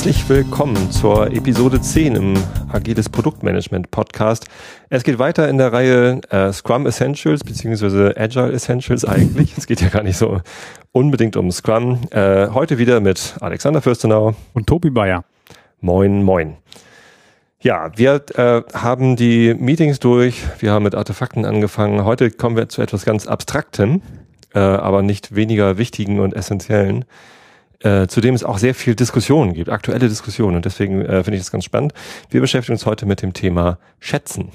Herzlich willkommen zur Episode 10 im Agiles Produktmanagement Podcast. Es geht weiter in der Reihe äh, Scrum Essentials beziehungsweise Agile Essentials eigentlich. es geht ja gar nicht so unbedingt um Scrum. Äh, heute wieder mit Alexander Fürstenau und Tobi Bayer. Moin, moin. Ja, wir äh, haben die Meetings durch. Wir haben mit Artefakten angefangen. Heute kommen wir zu etwas ganz Abstraktem, äh, aber nicht weniger wichtigen und essentiellen äh, zu dem es auch sehr viel Diskussionen gibt, aktuelle Diskussionen. Und deswegen äh, finde ich das ganz spannend. Wir beschäftigen uns heute mit dem Thema Schätzen.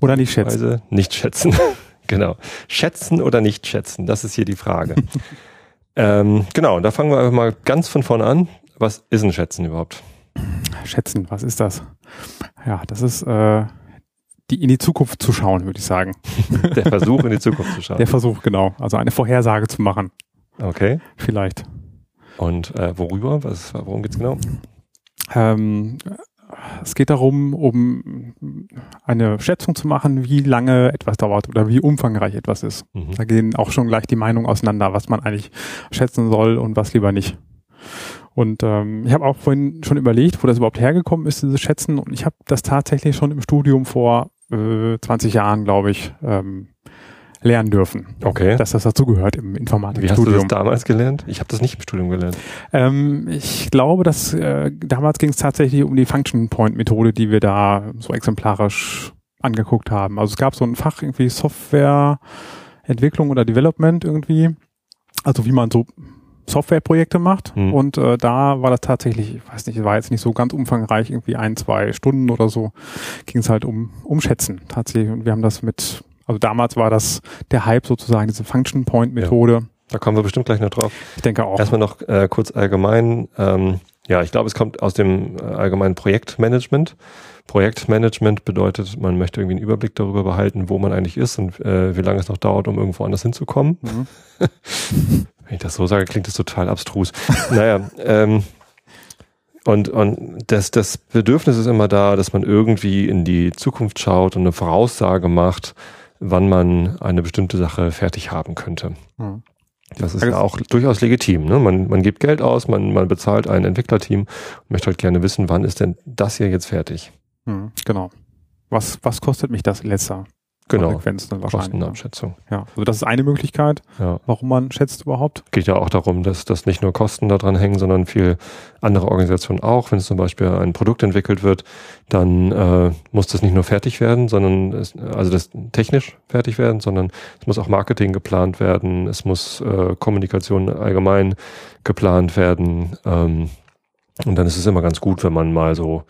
Oder nicht schätzen. Nicht schätzen. genau. Schätzen oder nicht schätzen, das ist hier die Frage. ähm, genau, da fangen wir einfach mal ganz von vorne an. Was ist ein Schätzen überhaupt? Schätzen, was ist das? Ja, das ist äh, die in die Zukunft zu schauen, würde ich sagen. Der Versuch in die Zukunft zu schauen. Der Versuch, genau. Also eine Vorhersage zu machen. Okay. Vielleicht. Und äh, worüber? Was, worum geht's genau? Ähm, es geht darum, um eine Schätzung zu machen, wie lange etwas dauert oder wie umfangreich etwas ist. Mhm. Da gehen auch schon gleich die Meinungen auseinander, was man eigentlich schätzen soll und was lieber nicht. Und ähm, ich habe auch vorhin schon überlegt, wo das überhaupt hergekommen ist, dieses Schätzen. Und ich habe das tatsächlich schon im Studium vor äh, 20 Jahren, glaube ich, ähm, lernen dürfen. Okay. Dass das dazugehört im Informatikstudium. Wie hast du das damals gelernt? Ich habe das nicht im Studium gelernt. Ähm, ich glaube, dass äh, damals ging es tatsächlich um die Function Point Methode, die wir da so exemplarisch angeguckt haben. Also es gab so ein Fach irgendwie Softwareentwicklung oder Development irgendwie. Also wie man so Softwareprojekte macht. Hm. Und äh, da war das tatsächlich, ich weiß nicht, war jetzt nicht so ganz umfangreich, irgendwie ein, zwei Stunden oder so, ging es halt um Umschätzen tatsächlich. Und wir haben das mit also damals war das der Hype sozusagen, diese Function Point Methode. Ja, da kommen wir bestimmt gleich noch drauf. Ich denke auch. Erstmal noch äh, kurz allgemein. Ähm, ja, ich glaube, es kommt aus dem äh, allgemeinen Projektmanagement. Projektmanagement bedeutet, man möchte irgendwie einen Überblick darüber behalten, wo man eigentlich ist und äh, wie lange es noch dauert, um irgendwo anders hinzukommen. Mhm. Wenn ich das so sage, klingt das total abstrus. naja, ähm, und, und das, das Bedürfnis ist immer da, dass man irgendwie in die Zukunft schaut und eine Voraussage macht, wann man eine bestimmte Sache fertig haben könnte. Mhm. Das ist ja auch durchaus legitim. Ne? Man, man gibt Geld aus, man, man bezahlt ein Entwicklerteam und möchte halt gerne wissen, wann ist denn das hier jetzt fertig? Mhm, genau. Was, was kostet mich das letzter? Genau. Konsequenzen wahrscheinlich. Kostenabschätzung. Ja, also das ist eine Möglichkeit, ja. warum man schätzt überhaupt. Geht ja auch darum, dass, dass nicht nur Kosten daran hängen, sondern viel andere Organisationen auch. Wenn es zum Beispiel ein Produkt entwickelt wird, dann äh, muss das nicht nur fertig werden, sondern es, also das technisch fertig werden, sondern es muss auch Marketing geplant werden, es muss äh, Kommunikation allgemein geplant werden. Ähm, und dann ist es immer ganz gut, wenn man mal so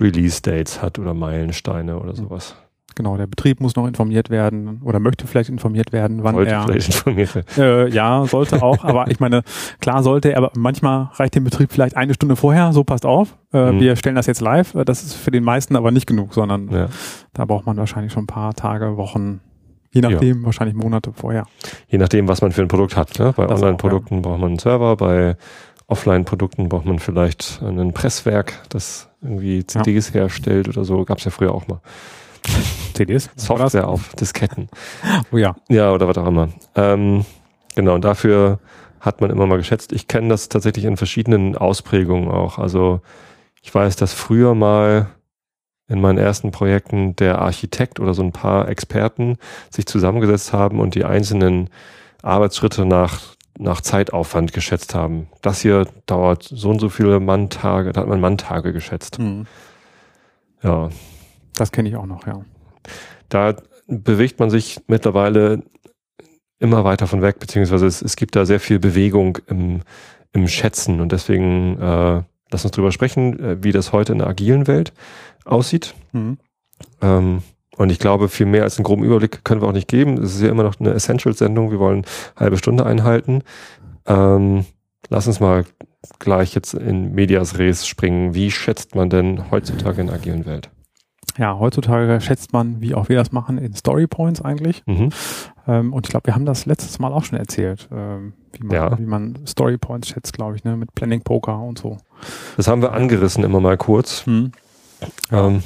Release-Dates hat oder Meilensteine oder sowas. Genau, der Betrieb muss noch informiert werden oder möchte vielleicht informiert werden, wann sollte er. Vielleicht informiert werden. Äh, ja, sollte auch. aber ich meine, klar sollte er, aber manchmal reicht dem Betrieb vielleicht eine Stunde vorher. So passt auf. Äh, mhm. Wir stellen das jetzt live. Das ist für den meisten aber nicht genug, sondern ja. da braucht man wahrscheinlich schon ein paar Tage, Wochen, Je nachdem, ja. wahrscheinlich Monate vorher. Je nachdem, was man für ein Produkt hat. Ne? Bei Online-Produkten ja. braucht man einen Server, bei Offline-Produkten braucht man vielleicht ein Presswerk, das irgendwie CDs herstellt oder so. Gab es ja früher auch mal. CDs? Software auf Disketten. Oh ja. Ja, oder was auch immer. Ähm, genau, und dafür hat man immer mal geschätzt. Ich kenne das tatsächlich in verschiedenen Ausprägungen auch. Also ich weiß, dass früher mal in meinen ersten Projekten der Architekt oder so ein paar Experten sich zusammengesetzt haben und die einzelnen Arbeitsschritte nach, nach Zeitaufwand geschätzt haben. Das hier dauert so und so viele Manntage, da hat man Manntage geschätzt. Mhm. Ja. Das kenne ich auch noch, ja. Da bewegt man sich mittlerweile immer weiter von weg, beziehungsweise es, es gibt da sehr viel Bewegung im, im Schätzen und deswegen äh, lass uns drüber sprechen, äh, wie das heute in der agilen Welt aussieht. Mhm. Ähm, und ich glaube, viel mehr als einen groben Überblick können wir auch nicht geben. Es ist ja immer noch eine Essentials-Sendung. Wir wollen eine halbe Stunde einhalten. Ähm, lass uns mal gleich jetzt in Medias Res springen. Wie schätzt man denn heutzutage in der agilen Welt? Ja, heutzutage schätzt man, wie auch wir das machen, in Story Points eigentlich. Mhm. Ähm, und ich glaube, wir haben das letztes Mal auch schon erzählt, ähm, wie, man, ja. wie man Story Points schätzt, glaube ich, ne, mit Planning Poker und so. Das haben wir angerissen immer mal kurz. Mhm. Ähm,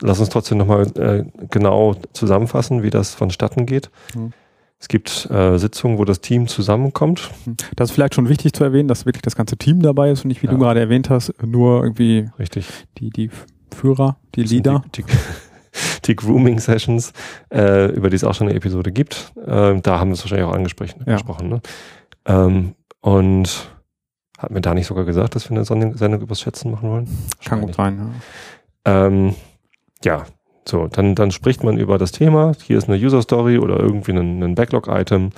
lass uns trotzdem nochmal äh, genau zusammenfassen, wie das vonstatten geht. Mhm. Es gibt äh, Sitzungen, wo das Team zusammenkommt. Das ist vielleicht schon wichtig zu erwähnen, dass wirklich das ganze Team dabei ist und nicht, wie ja. du gerade erwähnt hast, nur irgendwie Richtig. die, die Führer, die Leader. Die, die, die Grooming Sessions, äh, über die es auch schon eine Episode gibt. Äh, da haben wir es wahrscheinlich auch angesprochen. Ja. Ne? Ähm, und hat mir da nicht sogar gesagt, dass wir eine Sendung übers Schätzen machen wollen? Kann gut sein, ja. Ähm, ja, so, dann, dann spricht man über das Thema. Hier ist eine User Story oder irgendwie ein, ein Backlog-Item.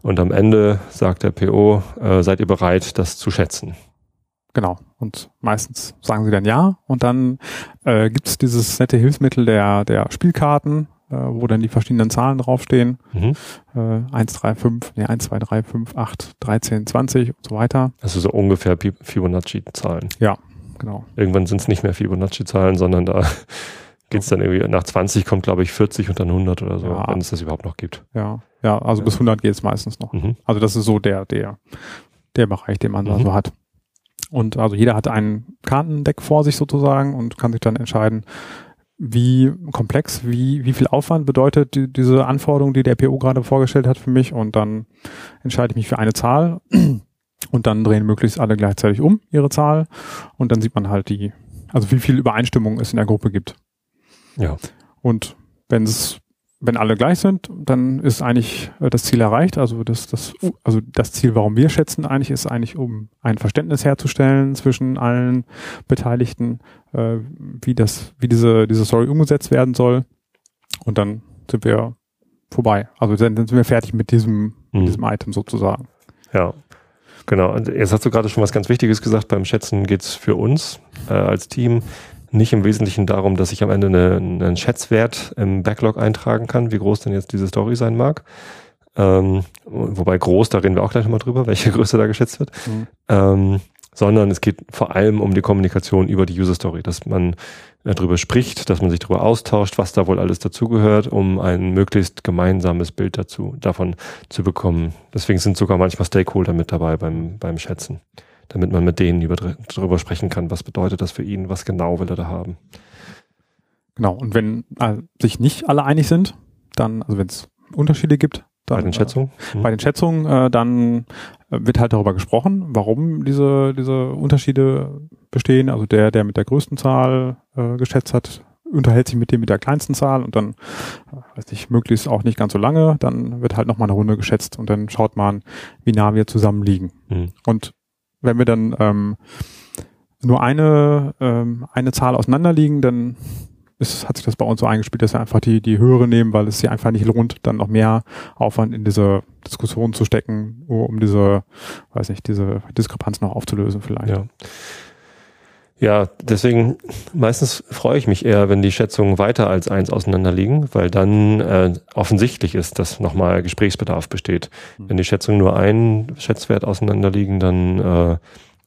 Und am Ende sagt der PO, äh, seid ihr bereit, das zu schätzen? Genau. Und meistens sagen sie dann ja. Und dann äh, gibt es dieses nette Hilfsmittel der, der Spielkarten, äh, wo dann die verschiedenen Zahlen draufstehen. Mhm. Äh, 1, 3, 5, nee, 1, 2, 3, 5, 8, 13, 20 und so weiter. Also so ungefähr Fibonacci-Zahlen. Ja, genau. Irgendwann sind es nicht mehr Fibonacci-Zahlen, sondern da geht es dann irgendwie, nach 20 kommt glaube ich 40 und dann 100 oder so, ja. wenn es das überhaupt noch gibt. Ja, ja, also ja. bis 100 geht es meistens noch. Mhm. Also das ist so der, der, der Bereich, den man mhm. da so hat. Und also jeder hat ein Kartendeck vor sich sozusagen und kann sich dann entscheiden, wie komplex, wie, wie viel Aufwand bedeutet die, diese Anforderung, die der PO gerade vorgestellt hat für mich. Und dann entscheide ich mich für eine Zahl und dann drehen möglichst alle gleichzeitig um ihre Zahl. Und dann sieht man halt die, also wie viel Übereinstimmung es in der Gruppe gibt. Ja. Und wenn es wenn alle gleich sind, dann ist eigentlich äh, das Ziel erreicht. Also das, das, also das Ziel, warum wir schätzen, eigentlich ist eigentlich, um ein Verständnis herzustellen zwischen allen Beteiligten, äh, wie das, wie diese, diese Story umgesetzt werden soll. Und dann sind wir vorbei. Also dann sind wir fertig mit diesem, mhm. mit diesem Item sozusagen. Ja. Genau. Und jetzt hast du gerade schon was ganz Wichtiges gesagt. Beim Schätzen geht's für uns äh, als Team nicht im Wesentlichen darum, dass ich am Ende eine, einen Schätzwert im Backlog eintragen kann, wie groß denn jetzt diese Story sein mag. Ähm, wobei groß, da reden wir auch gleich nochmal drüber, welche Größe da geschätzt wird. Mhm. Ähm, sondern es geht vor allem um die Kommunikation über die User Story, dass man äh, darüber spricht, dass man sich darüber austauscht, was da wohl alles dazugehört, um ein möglichst gemeinsames Bild dazu, davon zu bekommen. Deswegen sind sogar manchmal Stakeholder mit dabei beim, beim Schätzen damit man mit denen über, darüber sprechen kann, was bedeutet das für ihn, was genau will er da haben. Genau, und wenn äh, sich nicht alle einig sind, dann, also wenn es Unterschiede gibt, dann, bei den Schätzungen? Äh, mhm. Bei den Schätzungen, äh, dann wird halt darüber gesprochen, warum diese, diese Unterschiede bestehen. Also der, der mit der größten Zahl äh, geschätzt hat, unterhält sich mit dem mit der kleinsten Zahl und dann, äh, weiß ich, möglichst auch nicht ganz so lange, dann wird halt nochmal eine Runde geschätzt und dann schaut man, wie nah wir zusammen liegen. Mhm. Und wenn wir dann ähm, nur eine, ähm, eine Zahl auseinanderliegen, dann ist, hat sich das bei uns so eingespielt, dass wir einfach die, die höhere nehmen, weil es sich einfach nicht lohnt, dann noch mehr Aufwand in diese Diskussion zu stecken, um diese, weiß nicht, diese Diskrepanz noch aufzulösen vielleicht. Ja. Ja, deswegen meistens freue ich mich eher, wenn die Schätzungen weiter als eins auseinanderliegen, weil dann äh, offensichtlich ist, dass nochmal Gesprächsbedarf besteht. Mhm. Wenn die Schätzungen nur einen Schätzwert auseinanderliegen, dann, äh,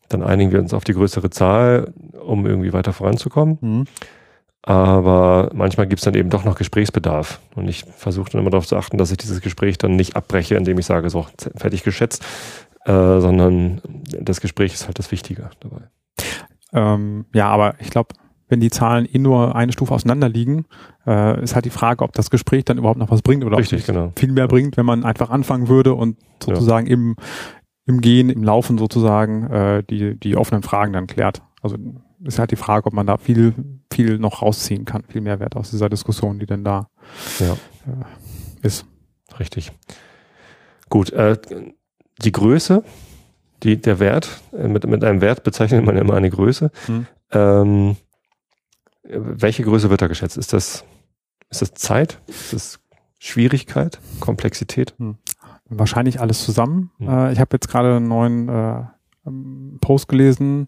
dann einigen wir uns auf die größere Zahl, um irgendwie weiter voranzukommen. Mhm. Aber manchmal gibt es dann eben doch noch Gesprächsbedarf. Und ich versuche dann immer darauf zu achten, dass ich dieses Gespräch dann nicht abbreche, indem ich sage, so, fertig geschätzt, äh, sondern das Gespräch ist halt das Wichtige dabei. Ähm, ja, aber ich glaube, wenn die Zahlen eh nur eine Stufe auseinander liegen, äh, ist halt die Frage, ob das Gespräch dann überhaupt noch was bringt oder Richtig, ob es genau. viel mehr bringt, wenn man einfach anfangen würde und sozusagen ja. im, im Gehen, im Laufen sozusagen äh, die, die offenen Fragen dann klärt. Also ist halt die Frage, ob man da viel, viel noch rausziehen kann, viel Mehrwert aus dieser Diskussion, die denn da ja. äh, ist. Richtig. Gut, äh, die Größe die, der Wert, äh, mit, mit einem Wert bezeichnet man immer eine Größe. Hm. Ähm, welche Größe wird da geschätzt? Ist das, ist das Zeit? Ist das Schwierigkeit? Komplexität? Hm. Wahrscheinlich alles zusammen. Hm. Äh, ich habe jetzt gerade einen neuen äh, Post gelesen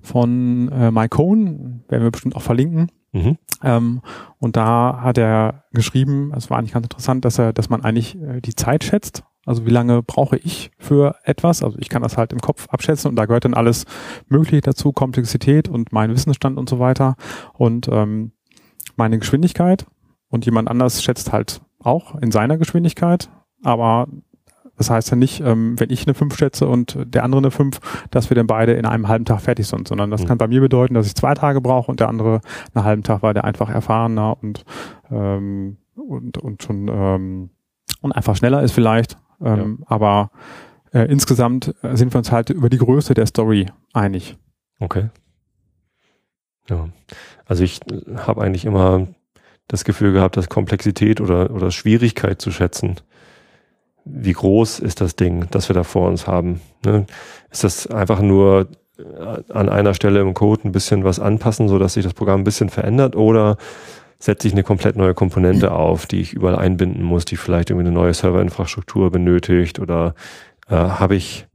von äh, Mike Cohn, werden wir bestimmt auch verlinken. Mhm. Ähm, und da hat er geschrieben, es war eigentlich ganz interessant, dass er, dass man eigentlich äh, die Zeit schätzt also wie lange brauche ich für etwas? Also ich kann das halt im Kopf abschätzen und da gehört dann alles Mögliche dazu, Komplexität und mein Wissensstand und so weiter und ähm, meine Geschwindigkeit. Und jemand anders schätzt halt auch in seiner Geschwindigkeit, aber das heißt ja nicht, ähm, wenn ich eine 5 schätze und der andere eine 5, dass wir dann beide in einem halben Tag fertig sind, sondern das mhm. kann bei mir bedeuten, dass ich zwei Tage brauche und der andere einen halben Tag, weil der einfach erfahrener und, ähm, und, und schon ähm, und einfach schneller ist vielleicht. Ähm, ja. Aber äh, insgesamt sind wir uns halt über die Größe der Story einig. Okay. Ja. Also ich habe eigentlich immer das Gefühl gehabt, dass Komplexität oder, oder Schwierigkeit zu schätzen, wie groß ist das Ding, das wir da vor uns haben. Ne? Ist das einfach nur äh, an einer Stelle im Code ein bisschen was anpassen, so dass sich das Programm ein bisschen verändert oder setze ich eine komplett neue Komponente auf, die ich überall einbinden muss, die vielleicht irgendwie eine neue Serverinfrastruktur benötigt oder äh, habe ich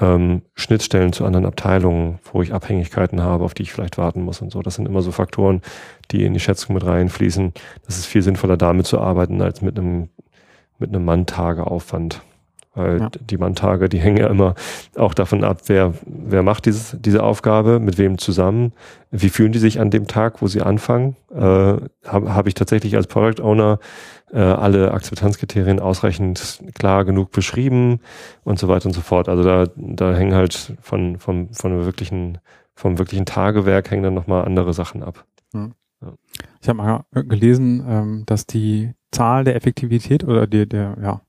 ähm, Schnittstellen zu anderen Abteilungen, wo ich Abhängigkeiten habe, auf die ich vielleicht warten muss und so. Das sind immer so Faktoren, die in die Schätzung mit reinfließen. Das ist viel sinnvoller, damit zu arbeiten, als mit einem, mit einem Manntageaufwand. Weil ja. die Manntage, die hängen ja immer auch davon ab, wer, wer macht dieses, diese Aufgabe, mit wem zusammen, wie fühlen die sich an dem Tag, wo sie anfangen. Äh, Habe hab ich tatsächlich als Product Owner äh, alle Akzeptanzkriterien ausreichend klar genug beschrieben und so weiter und so fort. Also da, da hängen halt von, vom, von wirklichen, vom wirklichen Tagewerk hängen dann nochmal andere Sachen ab. Mhm. Ja. Ich habe mal gelesen, ähm, dass die Zahl der Effektivität oder die, der, ja,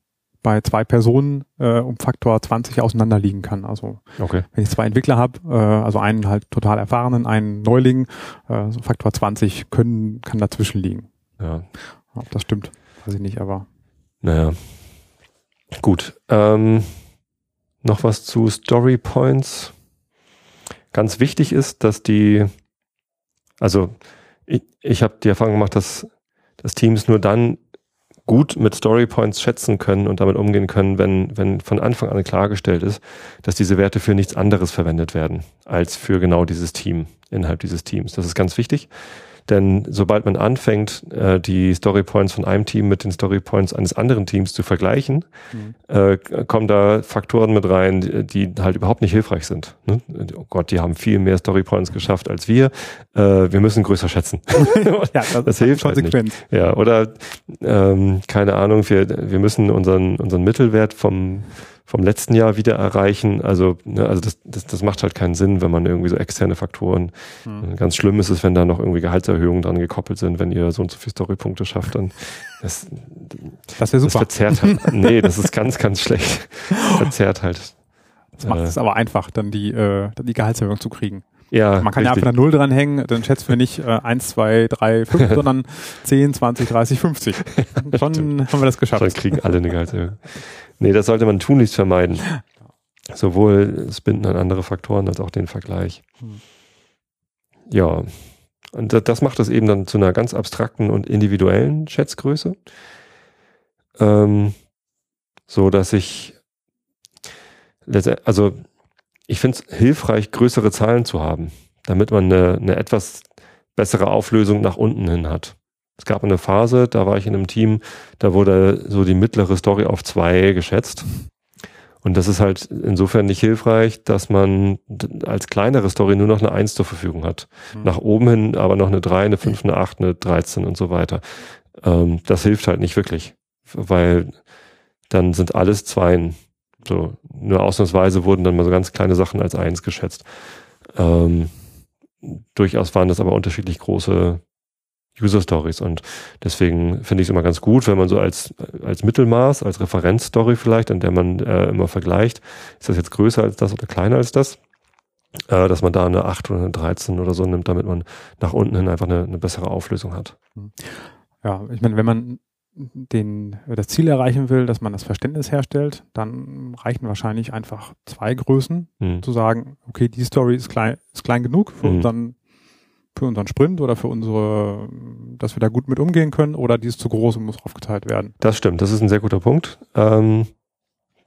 bei zwei Personen äh, um Faktor 20 auseinanderliegen kann. Also okay. wenn ich zwei Entwickler habe, äh, also einen halt total erfahrenen, einen Neuling, äh, so Faktor 20 können, kann dazwischen liegen. Ja. Ob das stimmt, weiß ich nicht, aber. Naja. Gut. Ähm, noch was zu Story Points. Ganz wichtig ist, dass die, also ich, ich habe die Erfahrung gemacht, dass, dass Teams nur dann gut mit Storypoints schätzen können und damit umgehen können, wenn, wenn von Anfang an klargestellt ist, dass diese Werte für nichts anderes verwendet werden als für genau dieses Team, innerhalb dieses Teams. Das ist ganz wichtig. Denn sobald man anfängt, äh, die Storypoints von einem Team mit den Storypoints eines anderen Teams zu vergleichen, mhm. äh, kommen da Faktoren mit rein, die, halt überhaupt nicht hilfreich sind. Ne? Oh Gott, die haben viel mehr Storypoints geschafft als wir. Äh, wir müssen größer schätzen. ja, das, das hilft konsequent. Halt nicht. Ja, oder ähm, keine Ahnung, wir, wir müssen unseren, unseren Mittelwert vom vom letzten Jahr wieder erreichen. Also, ne, also das, das, das macht halt keinen Sinn, wenn man irgendwie so externe Faktoren. Mhm. Ganz schlimm ist es, wenn da noch irgendwie Gehaltserhöhungen dran gekoppelt sind, wenn ihr so und so viele Storypunkte schafft, dann das, das wäre super. Das verzerrt halt. nee, das ist ganz, ganz schlecht. verzerrt halt. Das macht äh, es aber einfach, dann die, äh, dann die Gehaltserhöhung zu kriegen. Ja, Man kann richtig. ja einfach eine Null dranhängen, dann schätzen wir nicht äh, 1, 2, 3, 5, sondern 10, 20, 30, 50. Schon haben wir das geschafft. Dann kriegen alle eine Gehaltserhöhung. Nee, das sollte man tunlichst vermeiden. Sowohl das Binden an andere Faktoren als auch den Vergleich. Hm. Ja, und das macht es eben dann zu einer ganz abstrakten und individuellen Schätzgröße. Ähm, so dass ich, also ich finde es hilfreich, größere Zahlen zu haben, damit man eine, eine etwas bessere Auflösung nach unten hin hat. Es gab eine Phase, da war ich in einem Team, da wurde so die mittlere Story auf zwei geschätzt. Und das ist halt insofern nicht hilfreich, dass man als kleinere Story nur noch eine Eins zur Verfügung hat. Mhm. Nach oben hin aber noch eine drei, eine fünf, eine acht, eine 13 und so weiter. Ähm, das hilft halt nicht wirklich, weil dann sind alles Zweien. So, nur ausnahmsweise wurden dann mal so ganz kleine Sachen als Eins geschätzt. Ähm, durchaus waren das aber unterschiedlich große User Stories. Und deswegen finde ich es immer ganz gut, wenn man so als, als Mittelmaß, als Referenzstory vielleicht, an der man äh, immer vergleicht, ist das jetzt größer als das oder kleiner als das, äh, dass man da eine 8 oder eine 13 oder so nimmt, damit man nach unten hin einfach eine, eine bessere Auflösung hat. Ja, ich meine, wenn man den, das Ziel erreichen will, dass man das Verständnis herstellt, dann reichen wahrscheinlich einfach zwei Größen, hm. zu sagen, okay, die Story ist klein, ist klein genug für hm. unseren für unseren Sprint oder für unsere, dass wir da gut mit umgehen können oder die ist zu groß und muss aufgeteilt werden. Das stimmt, das ist ein sehr guter Punkt. Ähm,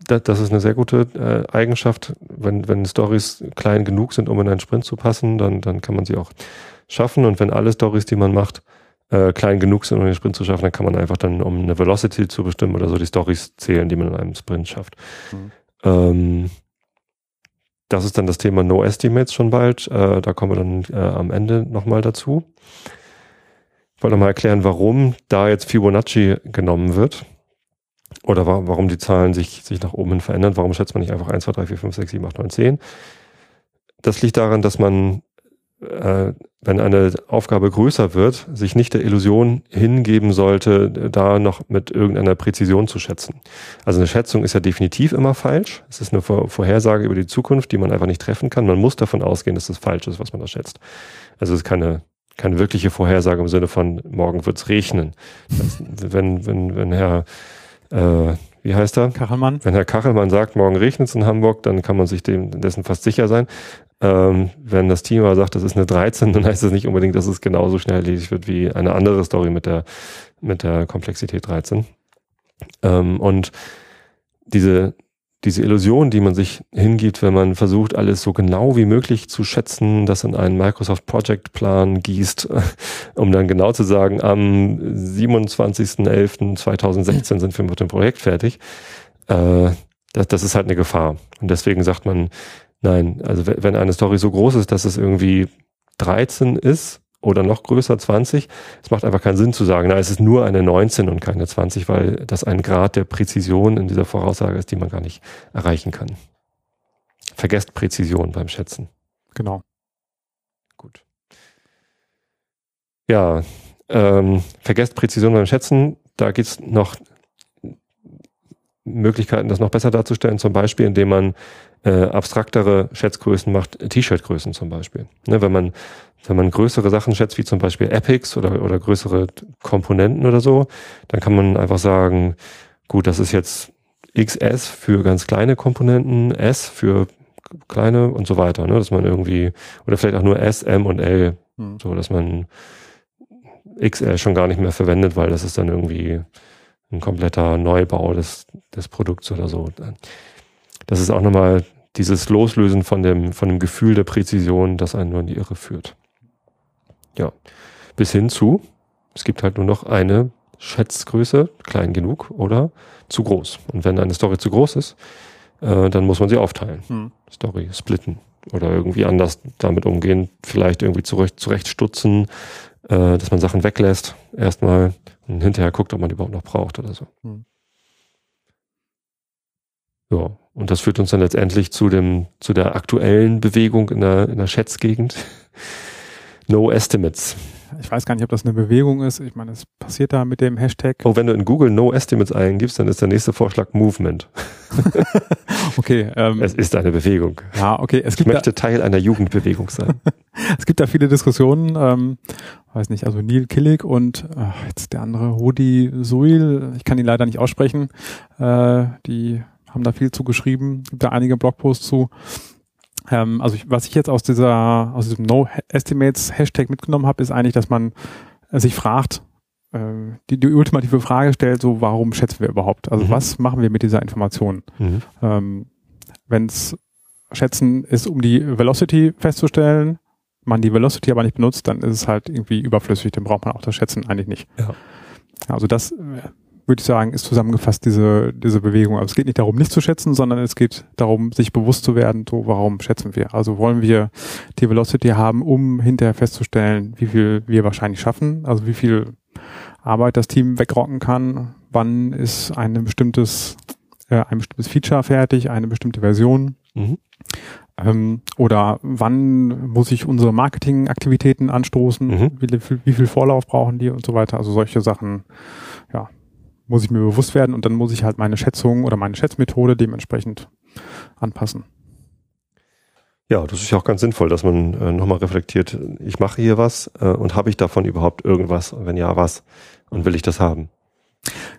das, das, ist eine sehr gute äh, Eigenschaft. Wenn, wenn Stories klein genug sind, um in einen Sprint zu passen, dann, dann kann man sie auch schaffen. Und wenn alle Stories, die man macht, äh, klein genug sind, um den Sprint zu schaffen, dann kann man einfach dann, um eine Velocity zu bestimmen oder so, die Stories zählen, die man in einem Sprint schafft. Mhm. Ähm, das ist dann das Thema No Estimates schon bald. Äh, da kommen wir dann äh, am Ende nochmal dazu. Ich wollte nochmal erklären, warum da jetzt Fibonacci genommen wird. Oder wa warum die Zahlen sich, sich nach oben hin verändern. Warum schätzt man nicht einfach 1, 2, 3, 4, 5, 6, 7, 8, 9, 10? Das liegt daran, dass man äh, wenn eine Aufgabe größer wird, sich nicht der Illusion hingeben sollte, da noch mit irgendeiner Präzision zu schätzen. Also eine Schätzung ist ja definitiv immer falsch. Es ist eine Vorhersage über die Zukunft, die man einfach nicht treffen kann. Man muss davon ausgehen, dass es falsch ist, was man da schätzt. Also es ist keine, keine wirkliche Vorhersage im Sinne von morgen wird's regnen. Das, wenn, wenn, wenn Herr äh, wie heißt er? Kachelmann. Wenn Herr Kachelmann sagt, morgen regnet es in Hamburg, dann kann man sich dem, dessen fast sicher sein. Ähm, wenn das Team aber sagt, das ist eine 13, dann heißt das nicht unbedingt, dass es genauso schnell erledigt wird wie eine andere Story mit der, mit der Komplexität 13. Ähm, und diese, diese Illusion, die man sich hingibt, wenn man versucht, alles so genau wie möglich zu schätzen, das in einen Microsoft Project Plan gießt, um dann genau zu sagen, am 27.11.2016 sind wir mit dem Projekt fertig, äh, das, das ist halt eine Gefahr. Und deswegen sagt man, Nein, also wenn eine Story so groß ist, dass es irgendwie 13 ist oder noch größer 20, es macht einfach keinen Sinn zu sagen, na, es ist nur eine 19 und keine 20, weil das ein Grad der Präzision in dieser Voraussage ist, die man gar nicht erreichen kann. Vergesst Präzision beim Schätzen. Genau. Gut. Ja, ähm, vergesst Präzision beim Schätzen. Da gibt's noch Möglichkeiten, das noch besser darzustellen, zum Beispiel, indem man äh, abstraktere Schätzgrößen macht, T-Shirt-Größen zum Beispiel. Ne, wenn man wenn man größere Sachen schätzt, wie zum Beispiel Epics oder, oder größere Komponenten oder so, dann kann man einfach sagen, gut, das ist jetzt XS für ganz kleine Komponenten, S für kleine und so weiter, ne, dass man irgendwie, oder vielleicht auch nur S, M und L, hm. so dass man XL schon gar nicht mehr verwendet, weil das ist dann irgendwie ein kompletter Neubau des, des Produkts oder so das ist auch nochmal dieses Loslösen von dem, von dem Gefühl der Präzision, das einen nur in die Irre führt. Ja. Bis hin zu, es gibt halt nur noch eine Schätzgröße, klein genug oder zu groß. Und wenn eine Story zu groß ist, äh, dann muss man sie aufteilen. Hm. Story splitten oder irgendwie anders damit umgehen, vielleicht irgendwie zurecht, zurechtstutzen, äh, dass man Sachen weglässt erstmal und hinterher guckt, ob man die überhaupt noch braucht oder so. Hm. Ja, und das führt uns dann letztendlich zu dem, zu der aktuellen Bewegung in der, in der Schätzgegend. no Estimates. Ich weiß gar nicht, ob das eine Bewegung ist. Ich meine, es passiert da mit dem Hashtag. Oh, wenn du in Google No Estimates eingibst, dann ist der nächste Vorschlag Movement. okay. Ähm, es ist eine Bewegung. Ja, okay. Es gibt ich möchte Teil einer Jugendbewegung sein. es gibt da viele Diskussionen. Ähm, weiß nicht, also Neil Killick und äh, jetzt der andere Rudi Suil. Ich kann ihn leider nicht aussprechen. Äh, die haben da viel zu geschrieben, gibt da einige Blogposts zu. Ähm, also ich, was ich jetzt aus dieser, aus diesem No Estimates Hashtag mitgenommen habe, ist eigentlich, dass man sich fragt, äh, die, die ultimative Frage stellt, so warum schätzen wir überhaupt? Also mhm. was machen wir mit dieser Information? Mhm. Ähm, Wenn es Schätzen ist, um die Velocity festzustellen, man die Velocity aber nicht benutzt, dann ist es halt irgendwie überflüssig, dann braucht man auch das Schätzen eigentlich nicht. Ja. Also das würde ich sagen, ist zusammengefasst diese, diese Bewegung. Aber es geht nicht darum, nicht zu schätzen, sondern es geht darum, sich bewusst zu werden, so, warum schätzen wir? Also wollen wir die Velocity haben, um hinterher festzustellen, wie viel wir wahrscheinlich schaffen, also wie viel Arbeit das Team wegrocken kann, wann ist ein bestimmtes, äh, ein bestimmtes Feature fertig, eine bestimmte Version. Mhm. Ähm, oder wann muss ich unsere Marketingaktivitäten anstoßen? Mhm. Wie, wie, viel Vorlauf brauchen die und so weiter? Also solche Sachen, ja, muss ich mir bewusst werden und dann muss ich halt meine Schätzung oder meine Schätzmethode dementsprechend anpassen. Ja, das ist ja auch ganz sinnvoll, dass man äh, nochmal reflektiert, ich mache hier was äh, und habe ich davon überhaupt irgendwas? wenn ja, was? Und will ich das haben?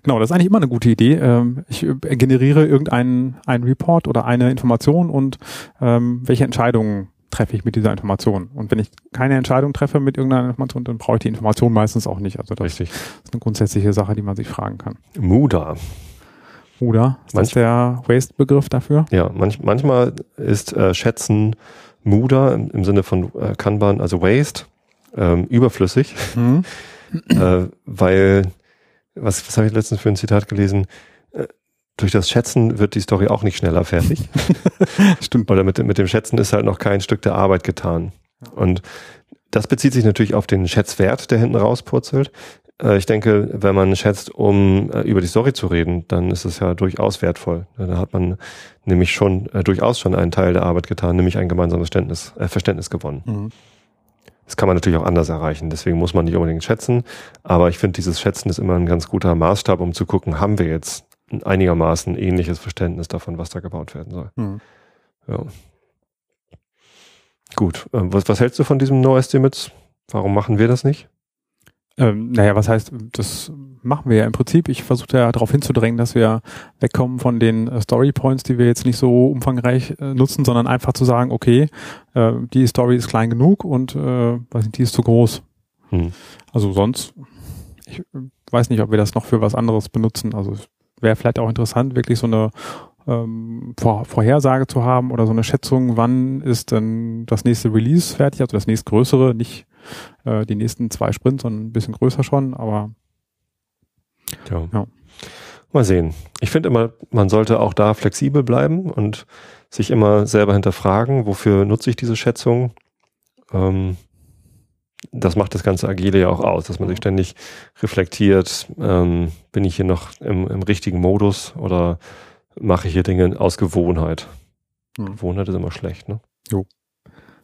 Genau, das ist eigentlich immer eine gute Idee. Ähm, ich äh, generiere irgendeinen einen Report oder eine Information und ähm, welche Entscheidungen treffe ich mit dieser Information. Und wenn ich keine Entscheidung treffe mit irgendeiner Information, dann brauche ich die Information meistens auch nicht. Also das Richtig. ist eine grundsätzliche Sache, die man sich fragen kann. Muda. Muda, ist Manch das der Waste-Begriff dafür? Ja, manch, manchmal ist äh, Schätzen Muda im, im, Sinne von äh, Kanban, also Waste, ähm, überflüssig, mhm. äh, weil, was, was habe ich letztens für ein Zitat gelesen? Durch das Schätzen wird die Story auch nicht schneller fertig. Stimmt. Oder mit, mit dem Schätzen ist halt noch kein Stück der Arbeit getan. Und das bezieht sich natürlich auf den Schätzwert, der hinten rauspurzelt. Äh, ich denke, wenn man schätzt, um äh, über die Story zu reden, dann ist es ja durchaus wertvoll. Da hat man nämlich schon äh, durchaus schon einen Teil der Arbeit getan, nämlich ein gemeinsames Verständnis, äh, Verständnis gewonnen. Mhm. Das kann man natürlich auch anders erreichen. Deswegen muss man nicht unbedingt schätzen. Aber ich finde, dieses Schätzen ist immer ein ganz guter Maßstab, um zu gucken, haben wir jetzt ein einigermaßen ähnliches Verständnis davon, was da gebaut werden soll. Mhm. Ja. Gut. Ähm, was, was hältst du von diesem No Estimates? Warum machen wir das nicht? Ähm, naja, was heißt, das machen wir ja im Prinzip. Ich versuche ja darauf hinzudrängen, dass wir wegkommen von den äh, Story Points, die wir jetzt nicht so umfangreich äh, nutzen, sondern einfach zu sagen, okay, äh, die Story ist klein genug und äh, weiß nicht, die ist zu groß. Hm. Also sonst, ich weiß nicht, ob wir das noch für was anderes benutzen. Also wäre vielleicht auch interessant, wirklich so eine ähm, Vor Vorhersage zu haben oder so eine Schätzung, wann ist denn das nächste Release fertig, also das nächstgrößere, nicht äh, die nächsten zwei Sprints, sondern ein bisschen größer schon, aber ja. ja. Mal sehen. Ich finde immer, man sollte auch da flexibel bleiben und sich immer selber hinterfragen, wofür nutze ich diese Schätzung. Ähm, das macht das ganze Agile ja auch aus, dass man sich ständig reflektiert, ähm, bin ich hier noch im, im richtigen Modus oder mache ich hier Dinge aus Gewohnheit. Hm. Gewohnheit ist immer schlecht, ne? Jo.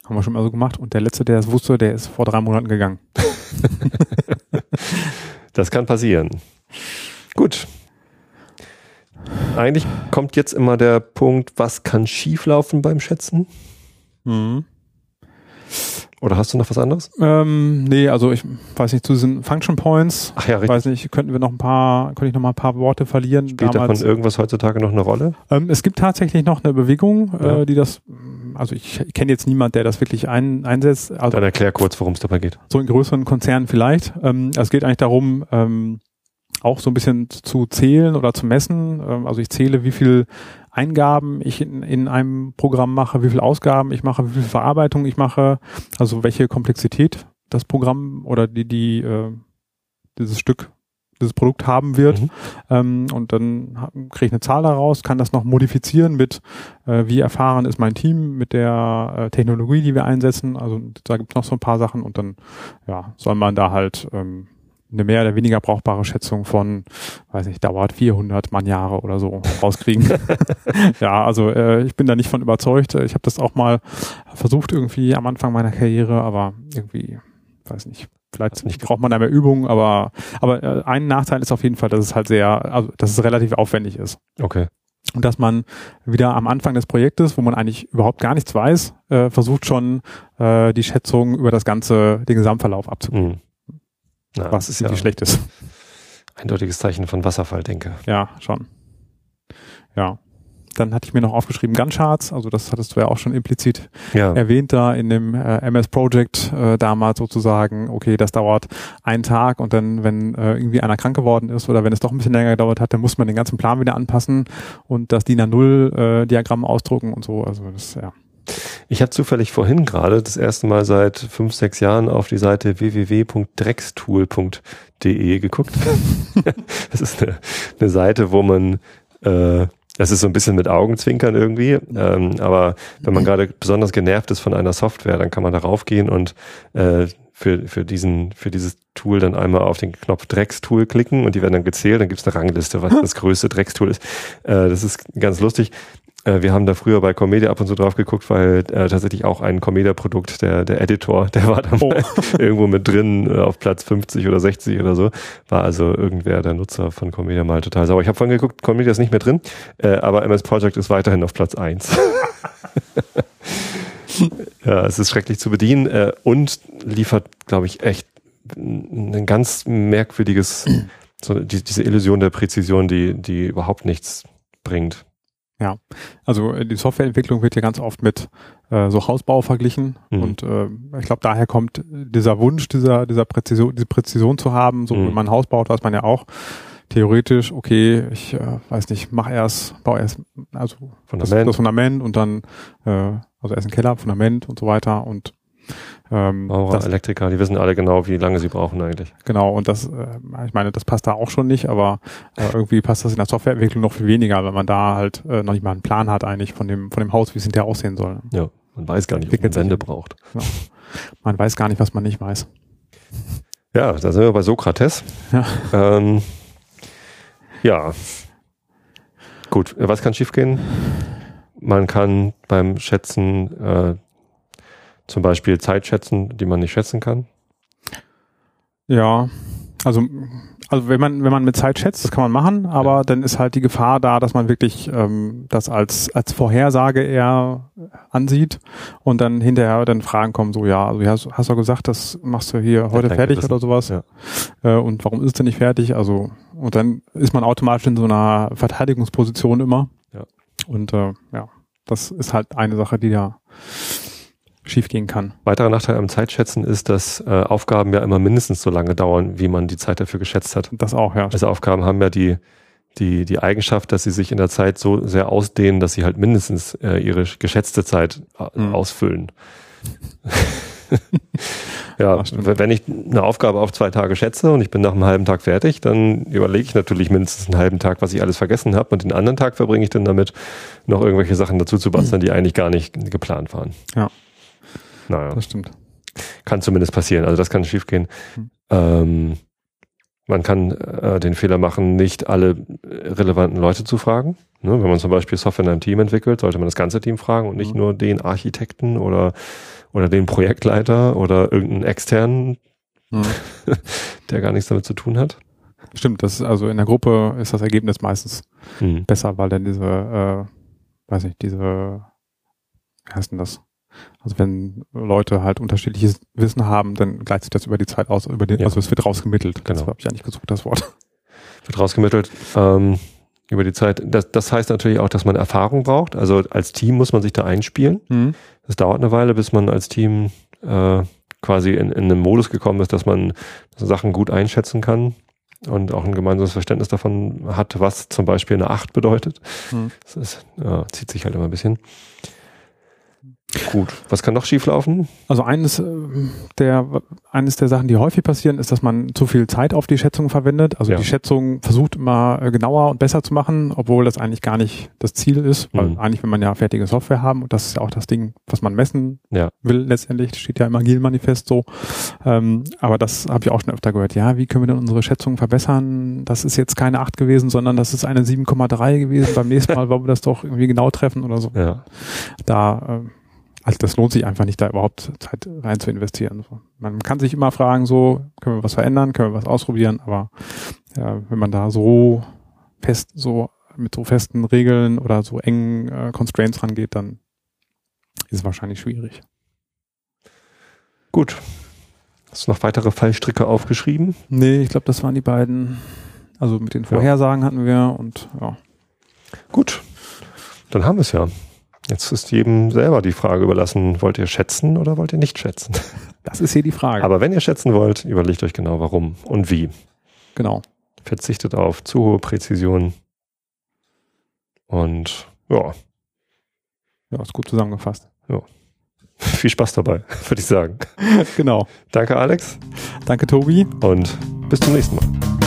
Haben wir schon mal so gemacht. Und der Letzte, der es wusste, der ist vor drei Monaten gegangen. das kann passieren. Gut. Eigentlich kommt jetzt immer der Punkt, was kann schieflaufen beim Schätzen? Mhm. Oder hast du noch was anderes? Ähm, nee, also ich weiß nicht, zu diesen Function Points, Ach ja, richtig. weiß nicht, könnten wir noch ein paar, könnte ich noch mal ein paar Worte verlieren. Spielt Damals, davon irgendwas heutzutage noch eine Rolle? Ähm, es gibt tatsächlich noch eine Bewegung, ja. äh, die das, also ich, kenne jetzt niemand, der das wirklich ein, einsetzt. Also, Dann erklär kurz, worum es dabei geht. So in größeren Konzernen vielleicht. Ähm, es geht eigentlich darum, ähm, auch so ein bisschen zu zählen oder zu messen. Ähm, also ich zähle, wie viel Eingaben ich in, in einem Programm mache, wie viel Ausgaben ich mache, wie viel Verarbeitung ich mache, also welche Komplexität das Programm oder die, die äh, dieses Stück, dieses Produkt haben wird. Mhm. Ähm, und dann kriege ich eine Zahl daraus, kann das noch modifizieren mit, äh, wie erfahren ist mein Team mit der äh, Technologie, die wir einsetzen. Also da gibt es noch so ein paar Sachen und dann ja, soll man da halt ähm, eine mehr oder weniger brauchbare Schätzung von, weiß nicht, dauert 400 Mannjahre oder so rauskriegen. ja, also äh, ich bin da nicht von überzeugt. Ich habe das auch mal versucht irgendwie am Anfang meiner Karriere, aber irgendwie, weiß nicht, vielleicht nicht braucht man da mehr Übung, aber aber äh, ein Nachteil ist auf jeden Fall, dass es halt sehr, also dass es relativ aufwendig ist. Okay. Und dass man wieder am Anfang des Projektes, wo man eigentlich überhaupt gar nichts weiß, äh, versucht schon äh, die Schätzung über das ganze, den Gesamtverlauf abzugeben. Mhm. Na, was ist ja schlecht ist. Eindeutiges Zeichen von Wasserfall, denke. Ja, schon. Ja. Dann hatte ich mir noch aufgeschrieben Guncharts, also das hattest du ja auch schon implizit ja. erwähnt da in dem äh, MS Project äh, damals sozusagen, okay, das dauert einen Tag und dann, wenn äh, irgendwie einer krank geworden ist oder wenn es doch ein bisschen länger gedauert hat, dann muss man den ganzen Plan wieder anpassen und das DIN A0 äh, Diagramm ausdrucken und so, also das, ja. Ich habe zufällig vorhin gerade das erste Mal seit fünf, sechs Jahren auf die Seite www.drextool.de geguckt. das ist eine, eine, Seite, wo man äh, das ist so ein bisschen mit Augenzwinkern irgendwie, ähm, aber wenn man gerade besonders genervt ist von einer Software, dann kann man darauf gehen und äh, für, für, diesen, für dieses Tool dann einmal auf den Knopf Dreckstool klicken und die werden dann gezählt, dann gibt's eine Rangliste, was das größte Dreckstool ist. Äh, das ist ganz lustig. Äh, wir haben da früher bei Comedia ab und zu drauf geguckt, weil äh, tatsächlich auch ein Comedia-Produkt, der, der Editor, der war da oh. irgendwo mit drin äh, auf Platz 50 oder 60 oder so. War also irgendwer der Nutzer von Comedia mal total sauer. Ich habe vorhin geguckt, Comedia ist nicht mehr drin, äh, aber MS Project ist weiterhin auf Platz 1. ja, es ist schrecklich zu bedienen äh, und liefert, glaube ich, echt ein ganz merkwürdiges, so die, diese Illusion der Präzision, die, die überhaupt nichts bringt. Ja, also äh, die Softwareentwicklung wird ja ganz oft mit äh, so Hausbau verglichen mhm. und äh, ich glaube daher kommt dieser Wunsch dieser dieser Präzision diese Präzision zu haben, so mhm. wenn man ein Haus baut, weiß man ja auch theoretisch, okay, ich äh, weiß nicht, mach erst, baue erst also Fundament. Das, das Fundament und dann äh, also erst ein Keller, Fundament und so weiter und ähm, Maurer, das, Elektriker, die wissen alle genau, wie lange sie brauchen eigentlich. Genau, und das, äh, ich meine, das passt da auch schon nicht, aber äh, irgendwie passt das in der Softwareentwicklung noch viel weniger, wenn man da halt äh, noch nicht mal einen Plan hat eigentlich von dem, von dem Haus, wie es hinterher aussehen soll. Ja, man weiß gar nicht, ob man Wände braucht. Ja. Man weiß gar nicht, was man nicht weiß. Ja, da sind wir bei Sokrates. Ja. Ähm, ja. Gut, was kann schiefgehen? Man kann beim Schätzen äh, Zum Beispiel Zeit schätzen, die man nicht schätzen kann. Ja, also also wenn man wenn man mit Zeit schätzt, das kann man machen, aber ja. dann ist halt die Gefahr da, dass man wirklich ähm, das als als Vorhersage eher ansieht und dann hinterher dann Fragen kommen, so ja, also hast, hast du gesagt, das machst du hier heute fertig oder sowas ja. äh, und warum ist es denn nicht fertig? Also und dann ist man automatisch in so einer Verteidigungsposition immer ja. und äh, ja, das ist halt eine Sache, die da schiefgehen kann. Weiterer Nachteil am Zeitschätzen ist, dass äh, Aufgaben ja immer mindestens so lange dauern, wie man die Zeit dafür geschätzt hat. Das auch, ja. Also Aufgaben haben ja die, die, die Eigenschaft, dass sie sich in der Zeit so sehr ausdehnen, dass sie halt mindestens äh, ihre geschätzte Zeit äh, mhm. ausfüllen. ja, wenn ich eine Aufgabe auf zwei Tage schätze und ich bin nach einem halben Tag fertig, dann überlege ich natürlich mindestens einen halben Tag, was ich alles vergessen habe und den anderen Tag verbringe ich dann damit, noch irgendwelche Sachen dazu zu basteln, die eigentlich gar nicht geplant waren. Ja. Naja. Das stimmt. Kann zumindest passieren. Also das kann schiefgehen. Hm. Ähm, man kann äh, den Fehler machen, nicht alle relevanten Leute zu fragen. Ne, wenn man zum Beispiel Software in einem Team entwickelt, sollte man das ganze Team fragen und nicht mhm. nur den Architekten oder, oder den Projektleiter oder irgendeinen externen, mhm. der gar nichts damit zu tun hat. Stimmt, das ist, also in der Gruppe ist das Ergebnis meistens mhm. besser, weil dann diese, äh, weiß nicht, diese, wie heißt denn das? Also wenn Leute halt unterschiedliches Wissen haben, dann gleicht sich das über die Zeit aus, über den, ja. also es wird rausgemittelt. Genau. Das habe ich eigentlich gesucht, das Wort. Wird rausgemittelt ähm, über die Zeit. Das, das heißt natürlich auch, dass man Erfahrung braucht. Also als Team muss man sich da einspielen. Mhm. Das dauert eine Weile, bis man als Team äh, quasi in, in einen Modus gekommen ist, dass man Sachen gut einschätzen kann und auch ein gemeinsames Verständnis davon hat, was zum Beispiel eine Acht bedeutet. Mhm. Das ist, ja, zieht sich halt immer ein bisschen. Gut. Was kann noch schieflaufen? Also eines äh, der, eines der Sachen, die häufig passieren, ist, dass man zu viel Zeit auf die Schätzung verwendet. Also ja. die Schätzung versucht immer äh, genauer und besser zu machen, obwohl das eigentlich gar nicht das Ziel ist. Weil mhm. eigentlich will man ja fertige Software haben und das ist ja auch das Ding, was man messen ja. will letztendlich. Steht ja im Agile-Manifest so. Ähm, aber das habe ich auch schon öfter gehört. Ja, wie können wir denn unsere Schätzung verbessern? Das ist jetzt keine 8 gewesen, sondern das ist eine 7,3 gewesen. Beim nächsten Mal wollen wir das doch irgendwie genau treffen oder so. Ja. Da äh, also das lohnt sich einfach nicht, da überhaupt Zeit rein zu investieren. Man kann sich immer fragen, so, können wir was verändern, können wir was ausprobieren, aber ja, wenn man da so fest, so mit so festen Regeln oder so engen äh, Constraints rangeht, dann ist es wahrscheinlich schwierig. Gut. Hast du noch weitere Fallstricke aufgeschrieben? Nee, ich glaube, das waren die beiden. Also mit den Vorhersagen ja. hatten wir und ja. Gut. Dann haben wir es ja. Jetzt ist jedem selber die Frage überlassen, wollt ihr schätzen oder wollt ihr nicht schätzen? Das ist hier die Frage. Aber wenn ihr schätzen wollt, überlegt euch genau warum und wie. Genau. Verzichtet auf zu hohe Präzision. Und ja. Ja, ist gut zusammengefasst. Ja. Viel Spaß dabei, würde ich sagen. genau. Danke, Alex. Danke, Tobi. Und bis zum nächsten Mal.